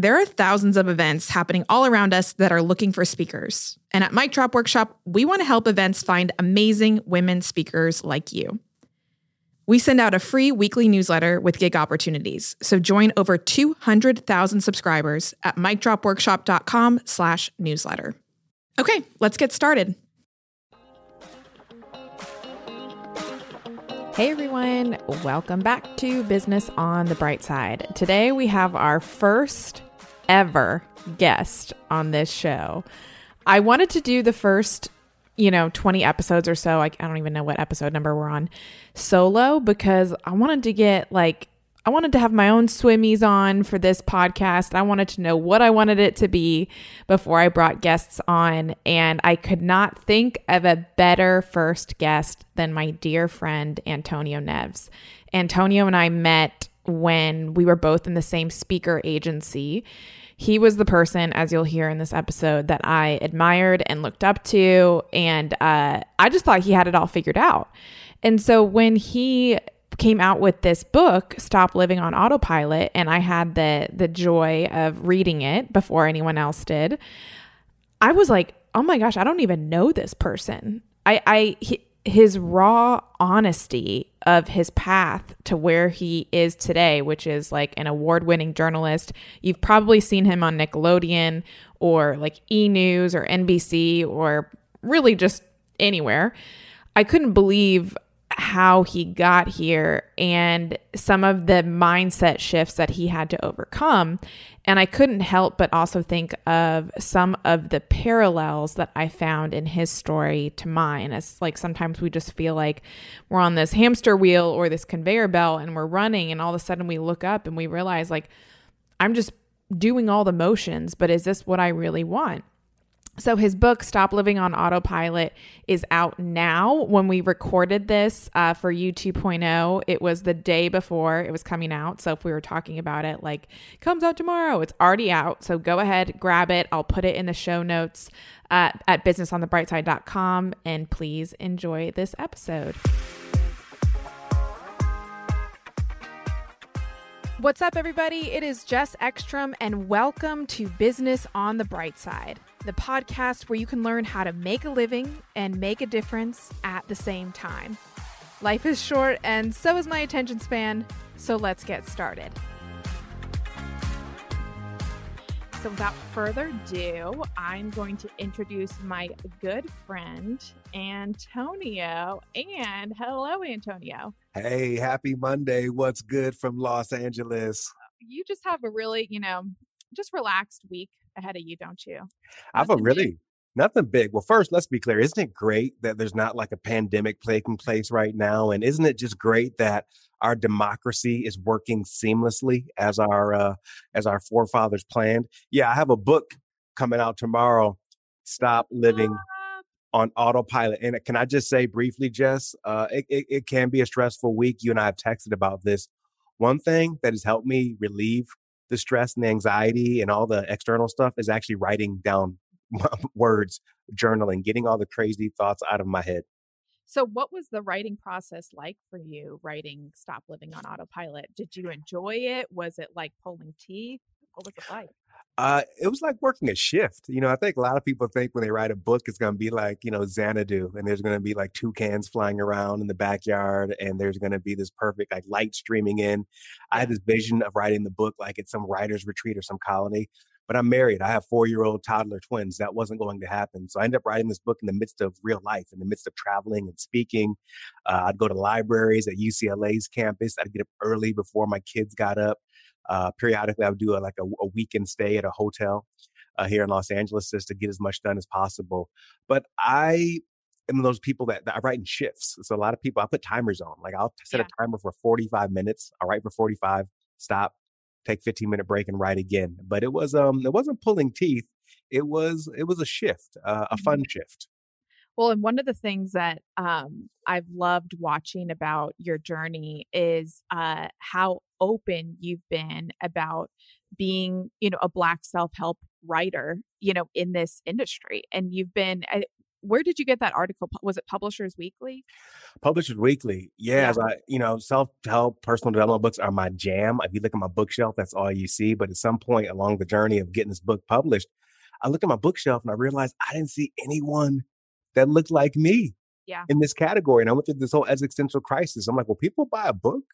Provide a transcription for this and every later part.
There are thousands of events happening all around us that are looking for speakers. And at Mic Drop Workshop, we want to help events find amazing women speakers like you. We send out a free weekly newsletter with gig opportunities. So join over 200,000 subscribers at micdropworkshop.com slash newsletter. Okay, let's get started. Hey everyone, welcome back to Business on the Bright Side. Today we have our first ever guest on this show. I wanted to do the first, you know, 20 episodes or so. I, I don't even know what episode number we're on solo because I wanted to get like, I wanted to have my own swimmies on for this podcast. I wanted to know what I wanted it to be before I brought guests on. And I could not think of a better first guest than my dear friend, Antonio Neves. Antonio and I met when we were both in the same speaker agency he was the person, as you'll hear in this episode, that I admired and looked up to. And uh, I just thought he had it all figured out. And so when he came out with this book, Stop Living on Autopilot, and I had the the joy of reading it before anyone else did, I was like, oh my gosh, I don't even know this person. I, I, he, his raw honesty of his path to where he is today, which is like an award winning journalist. You've probably seen him on Nickelodeon or like E News or NBC or really just anywhere. I couldn't believe how he got here and some of the mindset shifts that he had to overcome. And I couldn't help but also think of some of the parallels that I found in his story to mine. It's like sometimes we just feel like we're on this hamster wheel or this conveyor belt and we're running, and all of a sudden we look up and we realize, like, I'm just doing all the motions, but is this what I really want? So his book, Stop Living on Autopilot, is out now. When we recorded this uh, for U 2.0, it was the day before it was coming out. So if we were talking about it, like, comes out tomorrow, it's already out. So go ahead, grab it. I'll put it in the show notes uh, at businessonthebrightside.com. And please enjoy this episode. What's up, everybody? It is Jess Ekstrom, and welcome to Business on the Bright Side the podcast where you can learn how to make a living and make a difference at the same time. Life is short, and so is my attention span, so let's get started. So, without further ado, I'm going to introduce my good friend, Antonio. And hello, Antonio. Hey, happy Monday. What's good from Los Angeles? You just have a really, you know, just relaxed week ahead of you, don't you? I have a really big. nothing big. Well, first, let's be clear. Isn't it great that there's not like a pandemic taking place right now? And isn't it just great that our democracy is working seamlessly as our uh, as our forefathers planned? Yeah, I have a book coming out tomorrow. Stop living on autopilot. And can I just say briefly, Jess, uh, it, it, it can be a stressful week. You and I have texted about this. One thing that has helped me relieve the stress and the anxiety and all the external stuff is actually writing down words, journaling, getting all the crazy thoughts out of my head. So, what was the writing process like for you writing Stop Living on Autopilot? Did you enjoy it? Was it like pulling teeth? What was it like? Uh, it was like working a shift. You know, I think a lot of people think when they write a book, it's going to be like, you know, Xanadu, and there's going to be like toucans flying around in the backyard, and there's going to be this perfect like light streaming in. I had this vision of writing the book like at some writer's retreat or some colony. But I'm married. I have four year old toddler twins. That wasn't going to happen. So I ended up writing this book in the midst of real life, in the midst of traveling and speaking. Uh, I'd go to libraries at UCLA's campus. I'd get up early before my kids got up. Uh, periodically, I would do a, like a, a, weekend stay at a hotel uh, here in Los Angeles just to get as much done as possible. But I am those people that, that I write in shifts. So a lot of people, I put timers on. Like I'll set yeah. a timer for 45 minutes. I'll write for 45, stop, take 15 minute break and write again. But it was um it wasn't pulling teeth. It was it was a shift, uh, a fun mm-hmm. shift. Well, and one of the things that um, I've loved watching about your journey is uh, how open you've been about being, you know, a Black self help writer, you know, in this industry. And you've been, where did you get that article? Was it Publishers Weekly? Publishers Weekly. Yeah, yeah. I, you know, self-help personal development books are my jam. If you look at my bookshelf, that's all you see. But at some point along the journey of getting this book published, I looked at my bookshelf and I realized I didn't see anyone that looked like me yeah. in this category. And I went through this whole existential crisis. I'm like, well, people buy a book,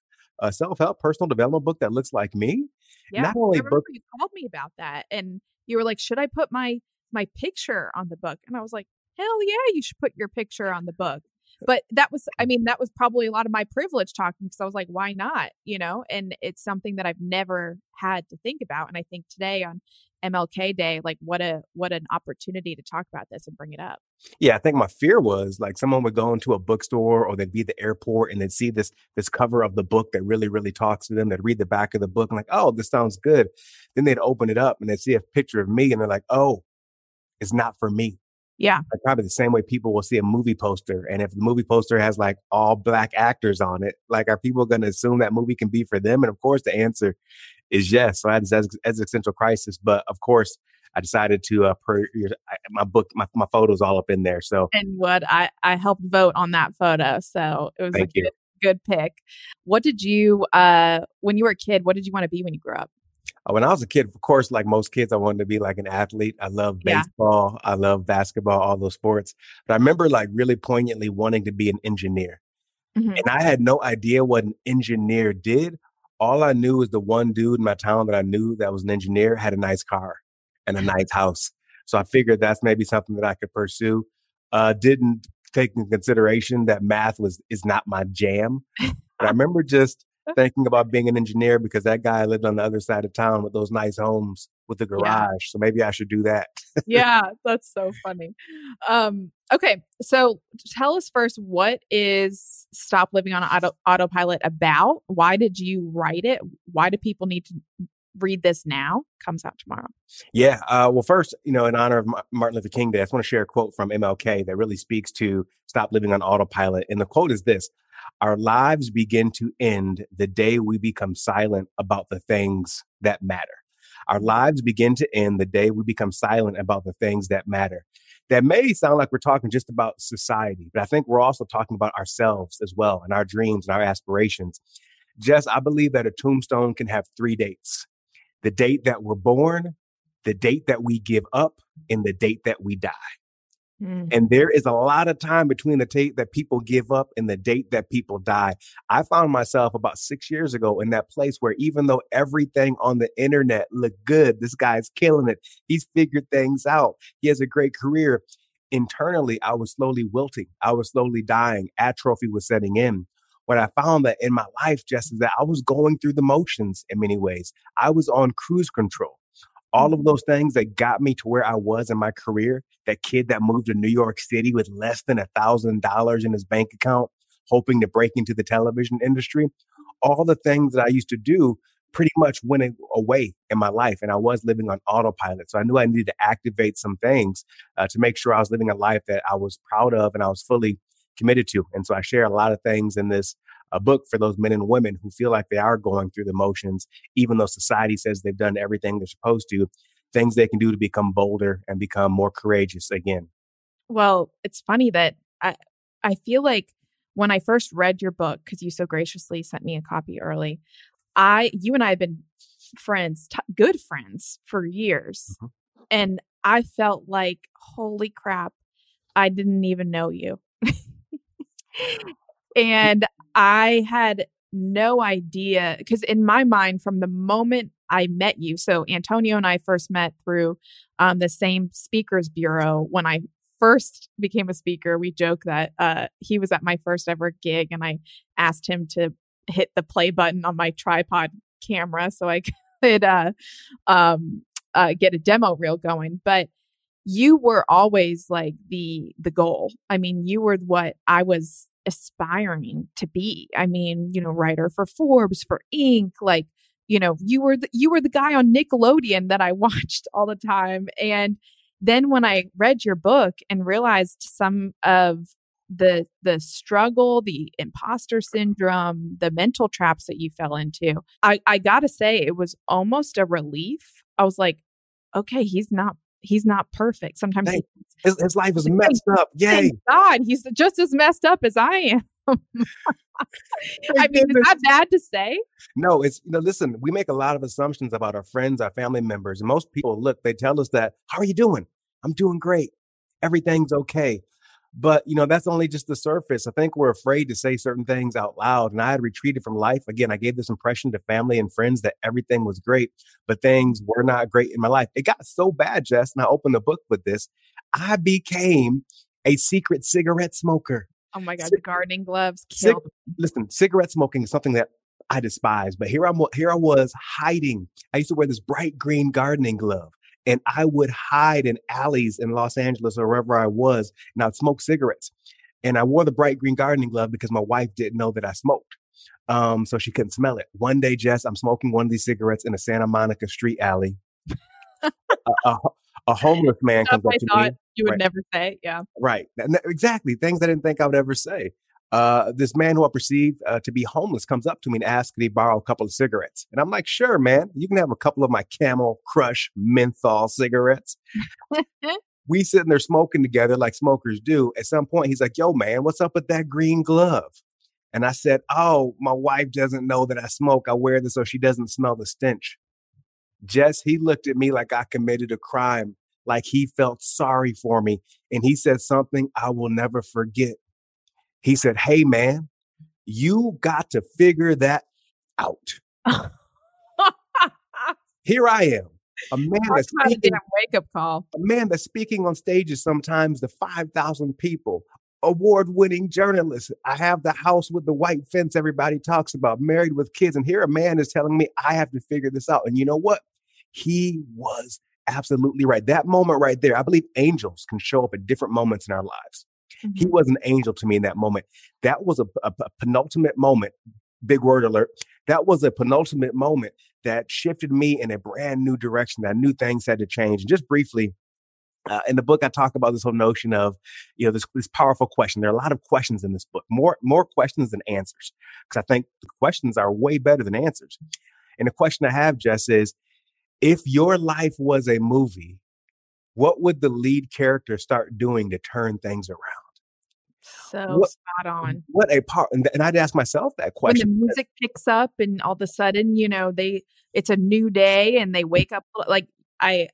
a self-help personal development book that looks like me. Yeah. Not only book you called me about that. And you were like, should I put my my picture on the book? And I was like, hell yeah, you should put your picture on the book. But that was, I mean, that was probably a lot of my privilege talking because I was like, why not? You know, and it's something that I've never had to think about. And I think today on MLK Day, like what a what an opportunity to talk about this and bring it up. Yeah, I think my fear was like someone would go into a bookstore or they'd be at the airport and they'd see this this cover of the book that really really talks to them. They'd read the back of the book and like, oh, this sounds good. Then they'd open it up and they'd see a picture of me and they're like, oh, it's not for me. Yeah. Like probably the same way people will see a movie poster. And if the movie poster has like all black actors on it, like are people going to assume that movie can be for them? And of course, the answer is yes. So I had this existential crisis. But of course, I decided to uh, per your, my book, my, my photos all up in there. So and what I I helped vote on that photo, so it was Thank a good, good pick. What did you uh when you were a kid? What did you want to be when you grew up? Uh, when I was a kid, of course, like most kids, I wanted to be like an athlete. I love baseball. Yeah. I love basketball, all those sports. But I remember like really poignantly wanting to be an engineer. Mm-hmm. And I had no idea what an engineer did. All I knew was the one dude in my town that I knew that was an engineer had a nice car and a nice house. So I figured that's maybe something that I could pursue. Uh, didn't take into consideration that math was is not my jam. But I remember just thinking about being an engineer because that guy lived on the other side of town with those nice homes with the garage. Yeah. So maybe I should do that. yeah, that's so funny. Um, okay, so tell us first what is Stop Living on Auto- Autopilot about? Why did you write it? Why do people need to read this now? Comes out tomorrow. Yeah. Uh, well, first, you know, in honor of Martin Luther King Day, I just want to share a quote from MLK that really speaks to Stop Living on Autopilot. And the quote is this our lives begin to end the day we become silent about the things that matter. Our lives begin to end the day we become silent about the things that matter. That may sound like we're talking just about society, but I think we're also talking about ourselves as well and our dreams and our aspirations. Jess, I believe that a tombstone can have three dates the date that we're born, the date that we give up, and the date that we die. Mm. And there is a lot of time between the date that people give up and the date that people die. I found myself about six years ago in that place where even though everything on the internet looked good, this guy's killing it. He's figured things out. He has a great career. Internally, I was slowly wilting. I was slowly dying. Atrophy was setting in. What I found that in my life, Jess is that I was going through the motions in many ways. I was on cruise control all of those things that got me to where I was in my career, that kid that moved to New York City with less than a thousand dollars in his bank account, hoping to break into the television industry, all the things that I used to do pretty much went away in my life and I was living on autopilot. So I knew I needed to activate some things uh, to make sure I was living a life that I was proud of and I was fully committed to. And so I share a lot of things in this a book for those men and women who feel like they are going through the motions, even though society says they've done everything they're supposed to, things they can do to become bolder and become more courageous again. Well, it's funny that I I feel like when I first read your book, because you so graciously sent me a copy early, I you and I have been friends, t- good friends for years. Mm-hmm. And I felt like, holy crap, I didn't even know you. and I had no idea because in my mind, from the moment I met you, so Antonio and I first met through um, the same speakers bureau. When I first became a speaker, we joke that uh, he was at my first ever gig, and I asked him to hit the play button on my tripod camera so I could uh, um, uh, get a demo reel going. But you were always like the the goal. I mean, you were what I was aspiring to be. I mean, you know, writer for Forbes, for Inc. Like, you know, you were the, you were the guy on Nickelodeon that I watched all the time. And then when I read your book and realized some of the the struggle, the imposter syndrome, the mental traps that you fell into, I I got to say it was almost a relief. I was like, okay, he's not he's not perfect. Sometimes he, his, his, life is messed up. Yay. God, he's just as messed up as I am. I mean, is that bad to say? No, it's you know, listen, we make a lot of assumptions about our friends, our family members. Most people look, they tell us that, how are you doing? I'm doing great. Everything's okay. But you know, that's only just the surface. I think we're afraid to say certain things out loud. And I had retreated from life. Again, I gave this impression to family and friends that everything was great, but things were not great in my life. It got so bad, Jess, and I opened the book with this. I became a secret cigarette smoker. Oh my God, C- the gardening gloves killed. Listen, cigarette smoking is something that I despise, but here I'm here I was hiding. I used to wear this bright green gardening glove and I would hide in alleys in Los Angeles or wherever I was, and I'd smoke cigarettes. And I wore the bright green gardening glove because my wife didn't know that I smoked. Um, so she couldn't smell it. One day, Jess, I'm smoking one of these cigarettes in a Santa Monica street alley. a, a, a, homeless man comes up I to me. You would right. never say, yeah. Right. Exactly. Things I didn't think I would ever say uh, this man who I perceive uh, to be homeless comes up to me and asks, Can he borrow a couple of cigarettes? And I'm like, Sure, man. You can have a couple of my Camel Crush menthol cigarettes. we sitting there smoking together like smokers do. At some point, he's like, Yo, man, what's up with that green glove? And I said, Oh, my wife doesn't know that I smoke. I wear this so she doesn't smell the stench. Jess, he looked at me like I committed a crime, like he felt sorry for me. And he said something I will never forget. He said, Hey, man, you got to figure that out. Here I am, a man that's speaking, a wake up call. A man that's speaking on stages sometimes to 5,000 people, award winning journalist. I have the house with the white fence everybody talks about, married with kids. And here a man is telling me I have to figure this out. And you know what? He was absolutely right. That moment right there, I believe angels can show up at different moments in our lives. Mm-hmm. He was an angel to me in that moment. That was a, a, a penultimate moment. Big word alert. That was a penultimate moment that shifted me in a brand new direction. That I knew things had to change. And just briefly, uh, in the book, I talk about this whole notion of, you know, this, this powerful question. There are a lot of questions in this book, more more questions than answers, because I think the questions are way better than answers. And the question I have, Jess, is if your life was a movie, what would the lead character start doing to turn things around? So what, spot on. What a part, and, and I'd ask myself that question. When the music picks up, and all of a sudden, you know, they it's a new day, and they wake up like I,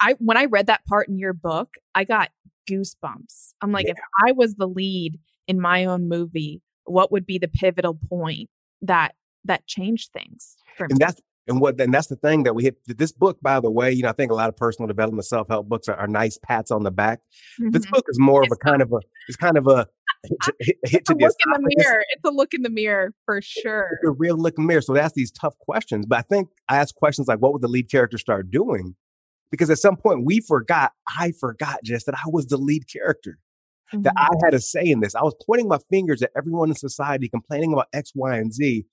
I when I read that part in your book, I got goosebumps. I'm like, yeah. if I was the lead in my own movie, what would be the pivotal point that that changed things? and me? that's and what and that's the thing that we hit this book, by the way, you know, I think a lot of personal development self-help books are, are nice pats on the back. Mm-hmm. This book is more of a kind of a it's kind of a hit, hit to the look in the mirror. It's a look in the mirror for sure. It's a real look in the mirror. So that's these tough questions. But I think I ask questions like, what would the lead character start doing? Because at some point we forgot, I forgot Jess that I was the lead character. Mm-hmm. That I had a say in this. I was pointing my fingers at everyone in society complaining about X, Y, and Z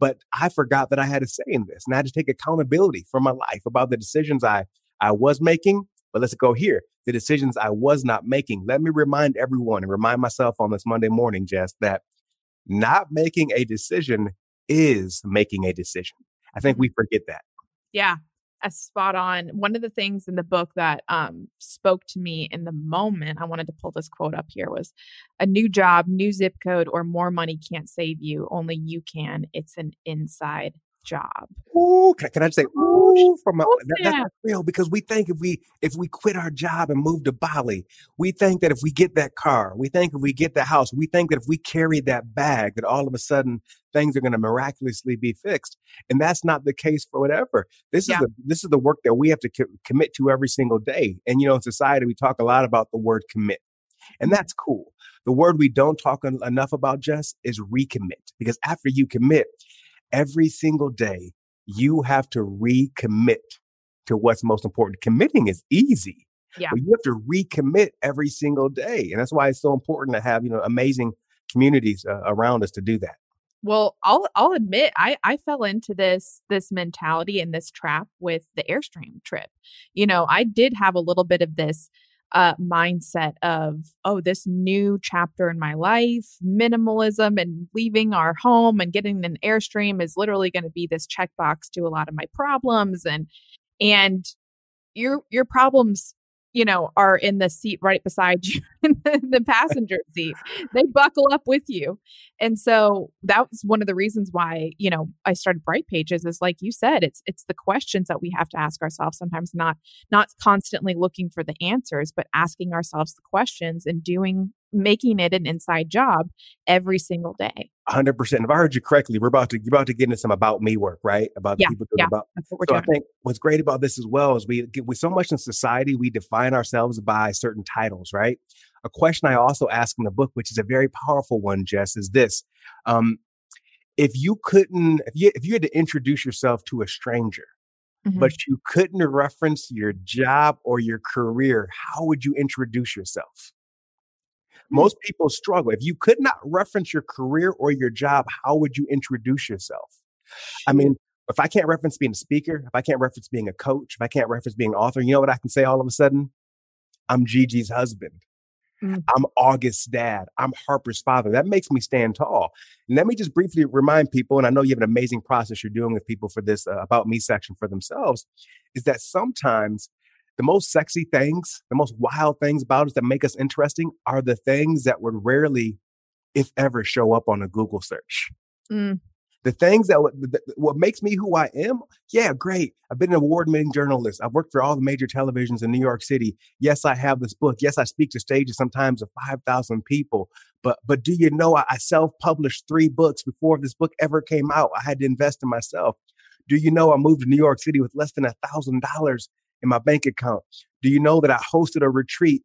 but I forgot that I had a say in this and I had to take accountability for my life about the decisions I, I was making. But let's go here. The decisions I was not making. Let me remind everyone and remind myself on this Monday morning, Jess, that not making a decision is making a decision. I think we forget that. Yeah spot on. One of the things in the book that um, spoke to me in the moment, I wanted to pull this quote up here was a new job, new zip code, or more money can't save you. Only you can. It's an inside job. Ooh, can, can I just say ooh from a, oh, that, that's real because we think if we if we quit our job and move to Bali, we think that if we get that car, we think if we get the house, we think that if we carry that bag, that all of a sudden things are going to miraculously be fixed, and that's not the case for whatever. This yeah. is the this is the work that we have to co- commit to every single day. And you know, in society, we talk a lot about the word commit, and mm-hmm. that's cool. The word we don't talk enough about, Jess, is recommit. Because after you commit, every single day, you have to recommit to what's most important. Committing is easy. Yeah. But you have to recommit every single day. And that's why it's so important to have, you know, amazing communities uh, around us to do that. Well, I'll I'll admit I I fell into this this mentality and this trap with the Airstream trip. You know, I did have a little bit of this uh, mindset of, oh, this new chapter in my life, minimalism and leaving our home and getting an Airstream is literally going to be this checkbox to a lot of my problems. And, and your, your problems you know, are in the seat right beside you in the, passenger seat. They buckle up with you. And so that was one of the reasons why, you know, I started Bright Pages is like you said, it's it's the questions that we have to ask ourselves sometimes not not constantly looking for the answers, but asking ourselves the questions and doing making it an inside job every single day. Hundred percent. If I heard you correctly, we're about to you're about to get into some about me work, right? About yeah, people yeah, about. That's what we're So doing. I think what's great about this as well is we get with so much in society, we define ourselves by certain titles, right? A question I also ask in the book, which is a very powerful one, Jess, is this: um, If you couldn't, if you if you had to introduce yourself to a stranger, Mhm. but you couldn't reference your job or your career, how would you introduce yourself? Hmm. Most people struggle. If you could not reference your career or your job, how would you introduce yourself? I mean, if I can't reference being a speaker, if I can't reference being a coach, if I can't reference being an author, you know what I can say all of a sudden? I'm Gigi's husband. Mm. I'm August's dad. I'm Harper's father. That makes me stand tall. And let me just briefly remind people, and I know you have an amazing process you're doing with people for this uh, About Me section for themselves, is that sometimes the most sexy things, the most wild things about us that make us interesting are the things that would rarely, if ever, show up on a Google search. Mm. The things that would, that, what makes me who I am, yeah, great. I've been an award-winning journalist. I've worked for all the major televisions in New York City. Yes, I have this book. Yes, I speak to stages sometimes of five thousand people. But but do you know I, I self-published three books before this book ever came out? I had to invest in myself. Do you know I moved to New York City with less than a thousand dollars in my bank account? Do you know that I hosted a retreat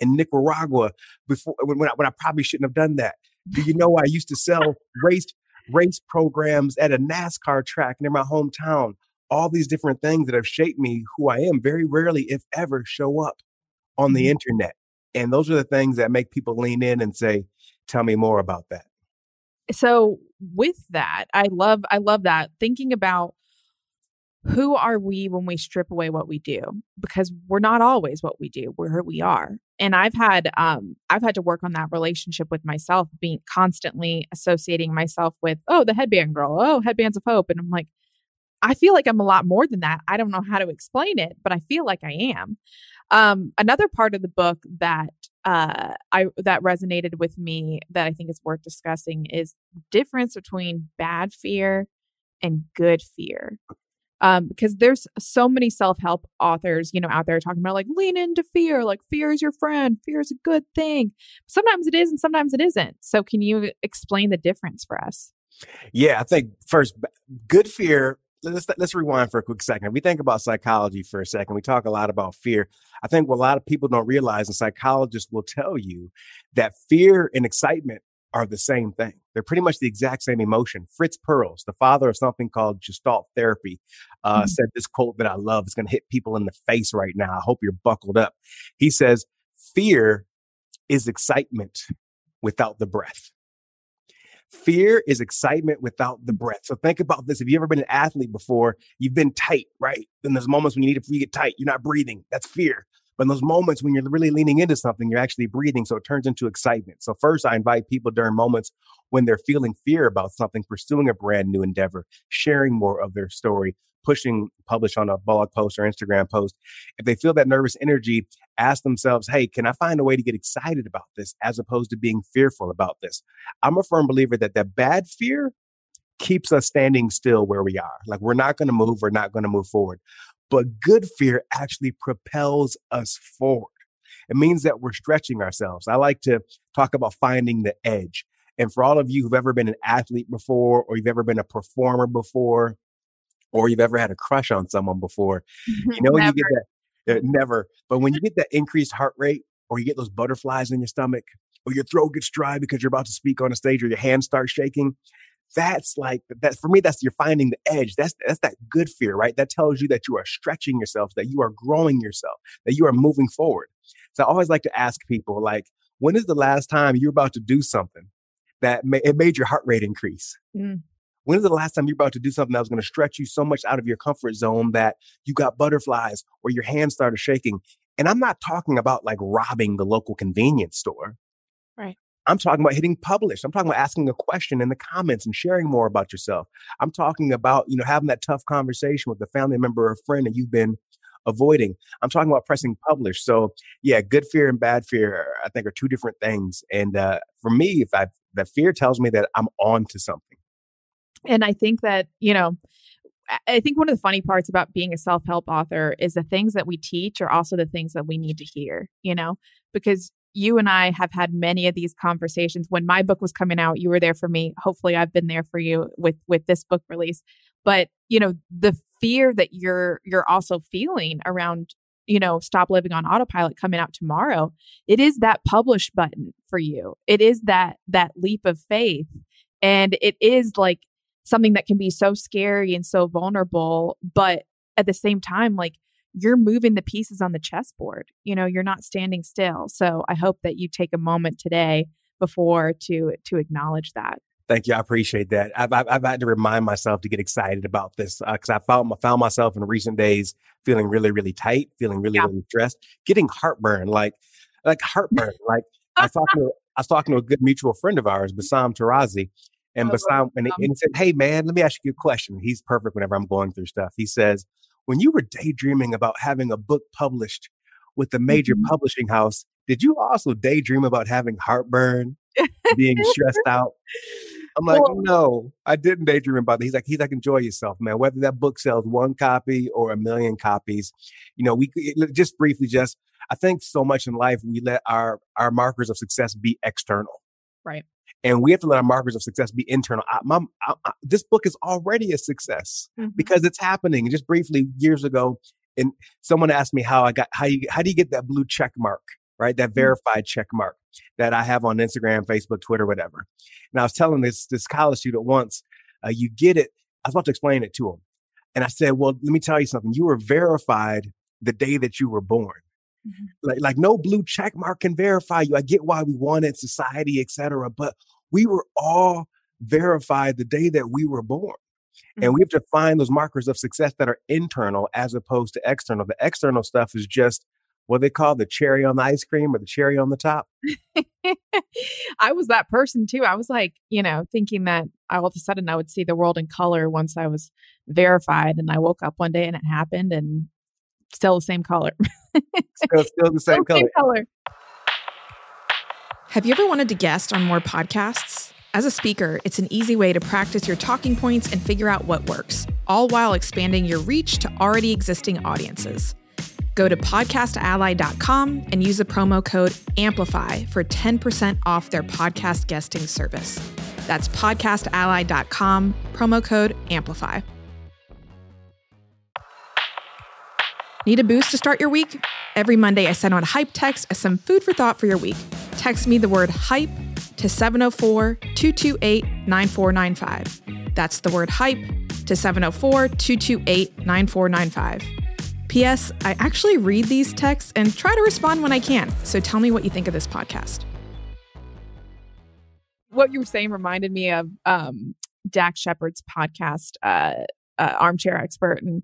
in Nicaragua before when, when, I, when I probably shouldn't have done that? Do you know I used to sell race race programs at a NASCAR track near my hometown? All these different things that have shaped me who I am very rarely, if ever, show up on the Mhm. internet. And those are the things that make people lean in and say, Tell me more about that. so with that i love i love that thinking about who are we when we strip away what we do? Because we're not always what we do we're who we are. And i've had um i've had to work on that relationship with myself being constantly associating myself with oh the headband girl. Oh headbands of hope. And i'm like i feel like i'm a lot more than that. I don't know how to explain it but i feel like i am. Um another part of the book that uh i that resonated with me that i think is worth discussing is difference between bad fear and good fear um, because there's so many self-help authors, you know, out there talking about like lean into fear, like fear is your friend, fear is a good thing. Sometimes it is, and sometimes it isn't. So, can you explain the difference for us? Yeah, I think first, good fear. Let's let's rewind for a quick second. We think about psychology for a second. We talk a lot about fear. I think what a lot of people don't realize, and psychologists will tell you, that fear and excitement are the same thing. They're pretty much the exact same emotion. Fritz Perls, the father of something called Gestalt therapy, uh, Mhm. said this quote that I love. It's going to hit people in the face right now. I hope you're buckled up. He says, "Fear is excitement without the breath." Fear is excitement without the breath. So think about this. If you've ever been an athlete before, you've been tight, right? Then there's moments when you need to get tight. You're not breathing. That's fear. But in those moments when you're really leaning into something, you're actually breathing. So it turns into excitement. So first, I invite people during moments when they're feeling fear about something, pursuing a brand new endeavor, sharing more of their story, pushing, publish on a blog post or Instagram post. If they feel that nervous energy, ask themselves, hey, can I find a way to get excited about this as opposed to being fearful about this? I'm a firm believer that that bad fear keeps us standing still where we are. Like we're not going to move, we're not going to move forward. But good fear actually propels us forward. It means that we're stretching ourselves. I like to talk about finding the edge. And for all of you who've ever been an athlete before, or you've ever been a performer before, or you've ever had a crush on someone before, you know, when you get that, uh, never, but when you get that increased heart rate, or you get those butterflies in your stomach, or your throat gets dry because you're about to speak on a stage, or your hands start shaking, that's like that for me that's you're finding the edge. That's that's that good fear right? That tells you that you are stretching yourself that you are growing yourself that you are moving forward. So i always like to ask people like when is the last time you're about to do something that ma- it made your heart rate increase? Mm. when is the last time you're about to do something that was going to stretch you so much out of your comfort zone that you got butterflies or your hands started shaking? And i'm not talking about like robbing the local convenience store. I'm talking about hitting publish. I'm talking about asking a question in the comments and sharing more about yourself. I'm talking about, you know, having that tough conversation with a family member or friend that you've been avoiding. I'm talking about pressing publish. So yeah, good fear and bad fear, I think, are two different things. And uh, for me, if I that fear tells me that I'm on to something. And I think that you know. I think one of the funny parts about being a self help author is the things that we teach are also the things that we need to hear, you know, because you and I have had many of these conversations. When my book was coming out, you were there for me. Hopefully I've been there for you with with this book release. But, you know, the fear that you're you're also feeling around you know stop living on autopilot coming out tomorrow it is that publish button for you it is that that leap of faith and it is like something that can be so scary and so vulnerable but at the same time like you're moving the pieces on the chessboard you know you're not standing still so i hope that you take a moment today before to to acknowledge that Thank you. I appreciate that. I've, I've, I've, had to remind myself to get excited about this because uh, I found, found myself in recent days feeling really, really tight, feeling really, yeah. really stressed, getting heartburn, like, like heartburn. like I was talking to, I was talking to a good mutual friend of ours, Bassam Tarazi, and oh, Bassam, and, he, and he said, Hey man, let me ask you a question. He's perfect whenever I'm going through stuff. He says, when you were daydreaming about having a book published with a major mm-hmm. publishing house, did you also daydream about having heartburn, being stressed out? I'm like, well, no, I didn't daydream about that. He's like, he's like, enjoy yourself, man. Whether that book sells one copy or a million copies, you know, we just briefly, just I think so much in life we let our our markers of success be external, right? And we have to let our markers of success be internal. I, my, I, I, this book is already a success mm-hmm. because it's happening. Just briefly, years ago, and someone asked me how I got how you how do you get that blue check mark, right? That mm-hmm. verified check mark that I have on Instagram, Facebook, Twitter, whatever. And I was telling this this college student once, uh, you get it. I was about to explain it to him, and I said, "Well, let me tell you something. You were verified the day that you were born. Mm-hmm. Like, like no blue check mark can verify you. I get why we want it, society, etc. But we were all verified the day that we were born." And mm-hmm. we have to find those markers of success that are internal as opposed to external. The external stuff is just what they call the cherry on the ice cream or the cherry on the top? I was that person too. I was like, you know, thinking that all of a sudden I would see the world in color once I was verified. And I woke up one day and it happened and still the same color. still, still the same, still color. same color. Have you ever wanted to guest on more podcasts? As a speaker, it's an easy way to practice your talking points and figure out what works, all while expanding your reach to already existing audiences. Go to podcastally.com and use the promo code AMPLIFY for 10% off their podcast guesting service. That's podcastally.com, promo code AMPLIFY. Need a boost to start your week? Every Monday, I send out a hype text as some food for thought for your week. Text me the word hype to 704 228 9495. That's the word hype to 704 228 9495. P.S. I actually read these texts and try to respond when I can. So tell me what you think of this podcast. What you were saying reminded me of um, Dax Shepard's podcast, uh, uh, Armchair Expert, and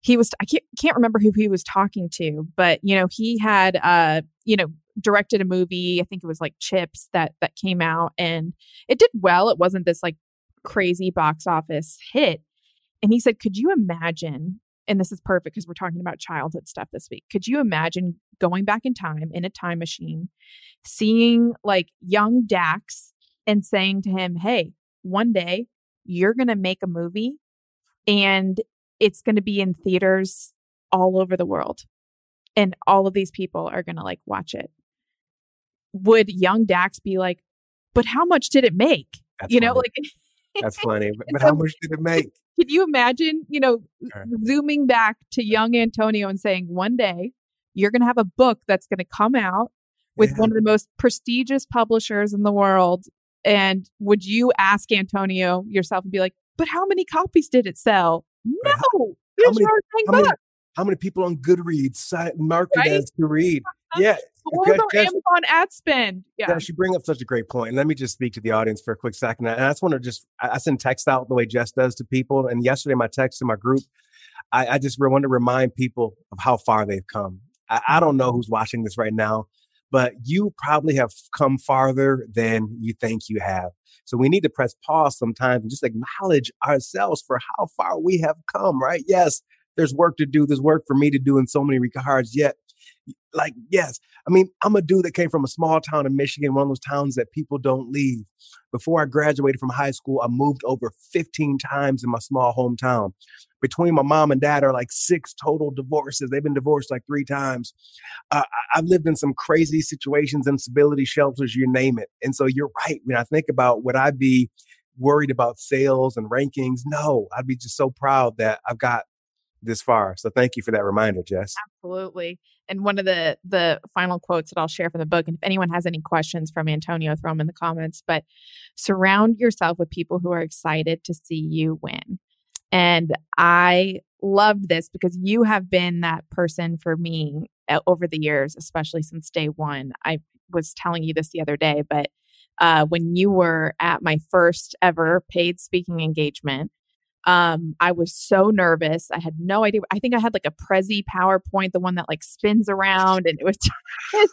he was I can't, can't remember who he was talking to, but you know he had uh, you know directed a movie. I think it was like Chips that that came out, and it did well. It wasn't this like crazy box office hit. And he said, Could you imagine and this is perfect because we're talking about childhood stuff this week. Could you imagine going back in time in a time machine, seeing like young Dax and saying to him, Hey, one day you're going to make a movie and it's going to be in theaters all over the world. And all of these people are going to like watch it. Would young Dax be like, but how much did it make? That's you know, like that's funny. But, but how much did it make? Can you imagine, you know, zooming back to young Antonio and saying, one day you're going to have a book that's going to come out with yeah. one of the most prestigious publishers in the world. And would you ask Antonio yourself and be like, but how many copies did it sell? No, how, how, many, how, many, how many people on Goodreads marked right? as to read? Yeah, or Gosh, Amazon ad spend. Yeah. Gosh, you bring up such a great point. let me just speak to the audience for a quick second. And I just want to just, I send text out the way Jess does to people. And yesterday, my text to my group, I, I just want to remind people of how far they've come. I, I don't know who's watching this right now, but you probably have come farther than you think you have. So we need to press pause sometimes and just acknowledge ourselves for how far we have come, right? Yes, there's work to do. There's work for me to do in so many regards. Yet, like, yes, I mean, I'm a dude that came from a small town in Michigan, one of those towns that people don't leave. Before I graduated from high school, I moved over 15 times in my small hometown. Between my mom and dad are like six total divorces. They've been divorced like three times. Uh, I've lived in some crazy situations, instability shelters, you name it. And so you're right. When I think about would I be worried about sales and rankings? No, I'd be just so proud that I've got this far. So thank you for that reminder, Jess. Absolutely. And one of the the final quotes that I'll share from the book, and if anyone has any questions from Antonio, throw them in the comments. But surround yourself with people who are excited to see you win. And I loved this because you have been that person for me uh, over the years, especially since day one. I was telling you this the other day, but uh, when you were at my first ever paid speaking engagement, um, I was so nervous. I had no idea. I think I had like a Prezi PowerPoint, the one that like spins around, and it was, it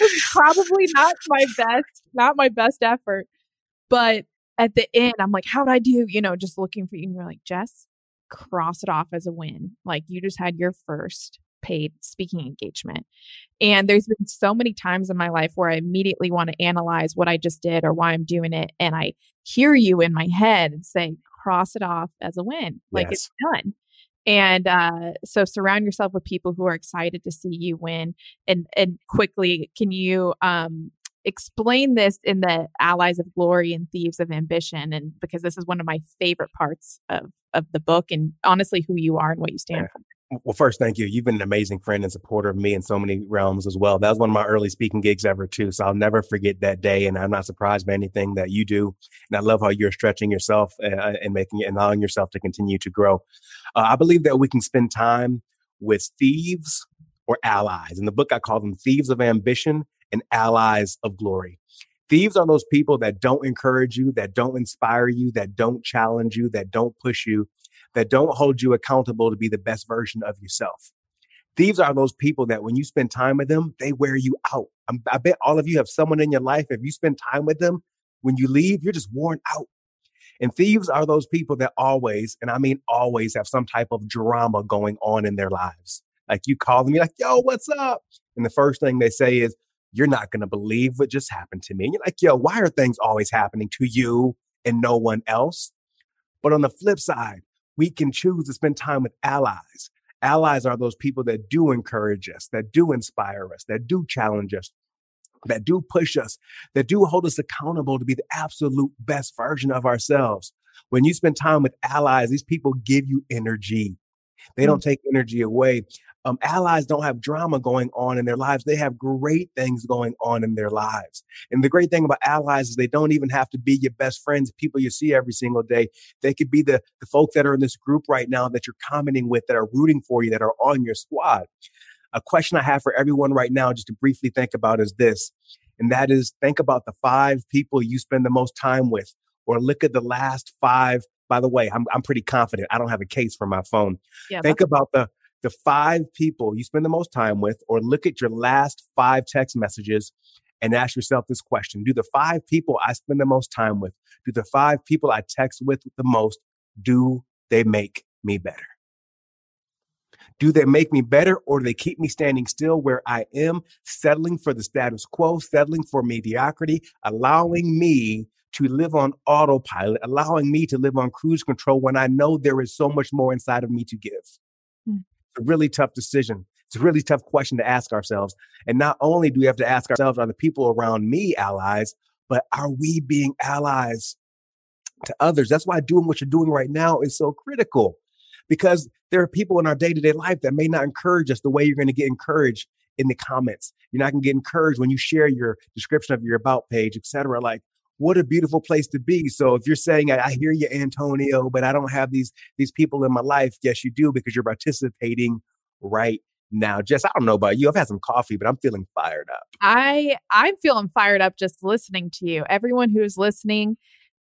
was probably not my best, not my best effort. But at the end, I'm like, how would I do? You know, just looking for you. And you're like, Jess, cross it off as a win. Like you just had your first paid speaking engagement. And there's been so many times in my life where I immediately want to analyze what I just did or why I'm doing it. And I hear you in my head and say, cross it off as a win. Like yes. it's done. And uh, so surround yourself with people who are excited to see you win. And and quickly, can you um, explain this in the Allies of Glory and Thieves of Ambition? And because this is one of my favorite parts of of the book, and honestly, who you are and what you stand for. Well, first, thank you. You've been an amazing friend and supporter of me in so many realms as well. That was one of my early speaking gigs ever, too. So I'll never forget that day. And I'm not surprised by anything that you do. And I love how you're stretching yourself uh, and making and allowing yourself to continue to grow. Uh, I believe that we can spend time with thieves or allies. In the book, I call them thieves of ambition and allies of glory. Thieves are those people that don't encourage you, that don't inspire you, that don't challenge you, that don't push you, that don't hold you accountable to be the best version of yourself. Thieves are those people that when you spend time with them, they wear you out. I'm, i bet all of you have someone in your life. If you spend time with them, when you leave, you're just worn out. And thieves are those people that always, and I mean always, have some type of drama going on in their lives. Like you call them, you're like, yo, what's up? And the first thing they say is, you're not going to believe what just happened to me. And you're like, yo, why are things always happening to you and no one else? But on the flip side, we can choose to spend time with allies. Allies are those people that do encourage us, that do inspire us, that do challenge us, that do push us, that do hold us accountable to be the absolute best version of ourselves. When you spend time with allies, these people give you energy. They don't mm. take energy away um, allies don't have drama going on in their lives. They have great things going on in their lives. And the great thing about allies is they don't even have to be your best friends, people you see every single day. They could be the, the folks that are in this group right now that you're commenting with, that are rooting for you, that are on your squad. A question I have for everyone right now, just to briefly think about, is this. And that is think about the five people you spend the most time with, or look at the last five by the way, I'm, I'm pretty confident. I don't have a case for my phone. Yeah, Think about the the five people you spend the most time with, or look at your last five text messages and ask yourself this question Do the five people I spend the most time with, do the five people I text with the most, do they make me better? Do they make me better or do they keep me standing still where I am, settling for the status quo, settling for mediocrity, allowing me to live on autopilot, allowing me to live on cruise control when I know there is so much more inside of me to give? A really tough decision. It's a really tough question to ask ourselves. And not only do we have to ask ourselves, are the people around me allies, but are we being allies to others? That's why doing what you're doing right now is so critical because there are people in our day to day life that may not encourage us the way you're going to get encouraged in the comments. You're not going to get encouraged when you share your description of your about page, etc. Like, what a beautiful place to be. So if you're saying, I, hear you, Antonio, but I don't have these these people in my life, yes, you do because you're participating right now. Jess, I don't know about you. I've had some coffee, but I'm feeling fired up. I I'm feeling fired up just listening to you. Everyone who's listening,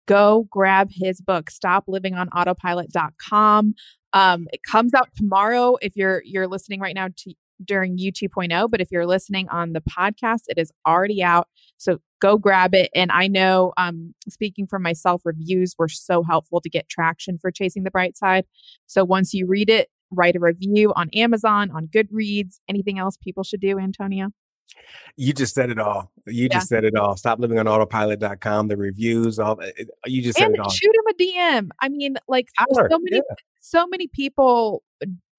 go grab his book, Stop Living on Autopilot.com. Um, it comes out tomorrow. If you're you're listening right now to during U 2.0, but if you're listening on the podcast, it is already out. So go grab it. And I know, um, speaking for myself, reviews were so helpful to get traction for Chasing the Bright Side. So once you read it, write a review on Amazon, on Goodreads. Anything else people should do, Antonio? You just said it all. You yeah. just said it all. Stop living on autopilot.com, the reviews, all it, you just said and it all. Shoot him a DM. I mean, like so many yeah. so many people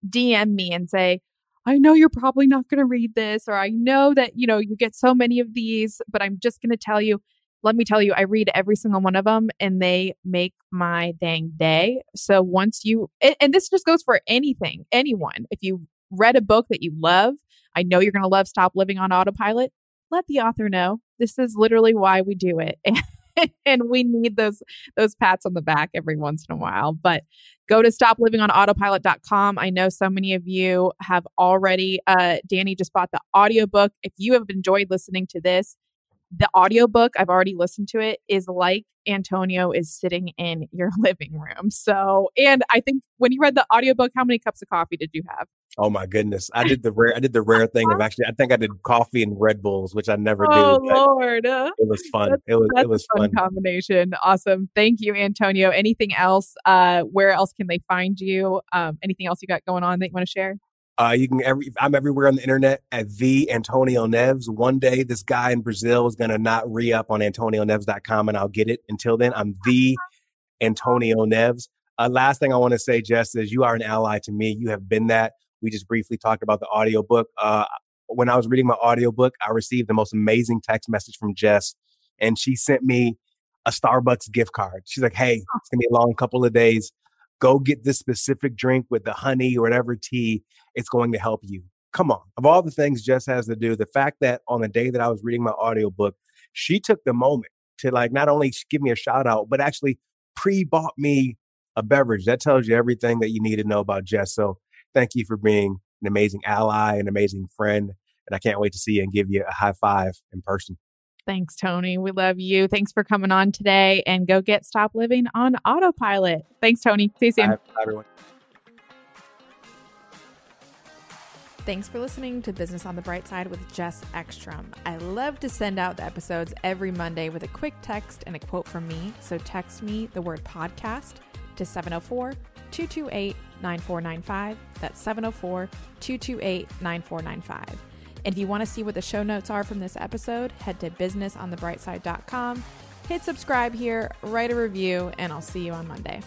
DM me and say, I know you're probably not going to read this, or I know that, you know, you get so many of these, but I'm just going to tell you, let me tell you, I read every single one of them and they make my dang day. So once you, and, and this just goes for anything, anyone, if you read a book that you love, I know you're going to love Stop Living on Autopilot. Let the author know. This is literally why we do it. and we need those those pats on the back every once in a while. But go to stoplivingonautopilot.com. I know so many of you have already uh Danny just bought the audiobook. If you have enjoyed listening to this, the audiobook, I've already listened to it, is like Antonio is sitting in your living room. So, and I think when you read the audiobook, how many cups of coffee did you have? Oh my goodness. I did the rare I did the rare thing of actually I think I did coffee and Red Bulls, which I never oh, do. Oh Lord. It was fun. That's, it was it was fun, fun combination. Awesome. Thank you, Antonio. Anything else? Uh where else can they find you? Um anything else you got going on that you want to share? Uh, you can every I'm everywhere on the internet at the Antonio Neves. One day, this guy in Brazil is gonna not re up on AntonioNeves.com, and I'll get it. Until then, I'm the Antonio Neves. Uh, last thing I want to say, Jess, is you are an ally to me. You have been that. We just briefly talked about the audiobook. Uh, when I was reading my audiobook, I received the most amazing text message from Jess, and she sent me a Starbucks gift card. She's like, "Hey, it's gonna be a long couple of days. Go get this specific drink with the honey or whatever tea it's going to help you. Come on. Of all the things Jess has to do, the fact that on the day that I was reading my audiobook, she took the moment to like not only give me a shout out, but actually pre-bought me a beverage. That tells you everything that you need to know about Jess. So thank you for being an amazing ally, an amazing friend. And I can't wait to see you and give you a high five in person. Thanks, Tony. We love you. Thanks for coming on today and go get Stop Living on Autopilot. Thanks, Tony. See you soon. Bye, everyone. Thanks for listening to Business on the Bright Side with Jess Ekstrom. I love to send out the episodes every Monday with a quick text and a quote from me. So text me the word podcast to 704 228 9495. That's 704 228 9495. And if you want to see what the show notes are from this episode, head to businessonthebrightside.com, hit subscribe here, write a review, and I'll see you on Monday.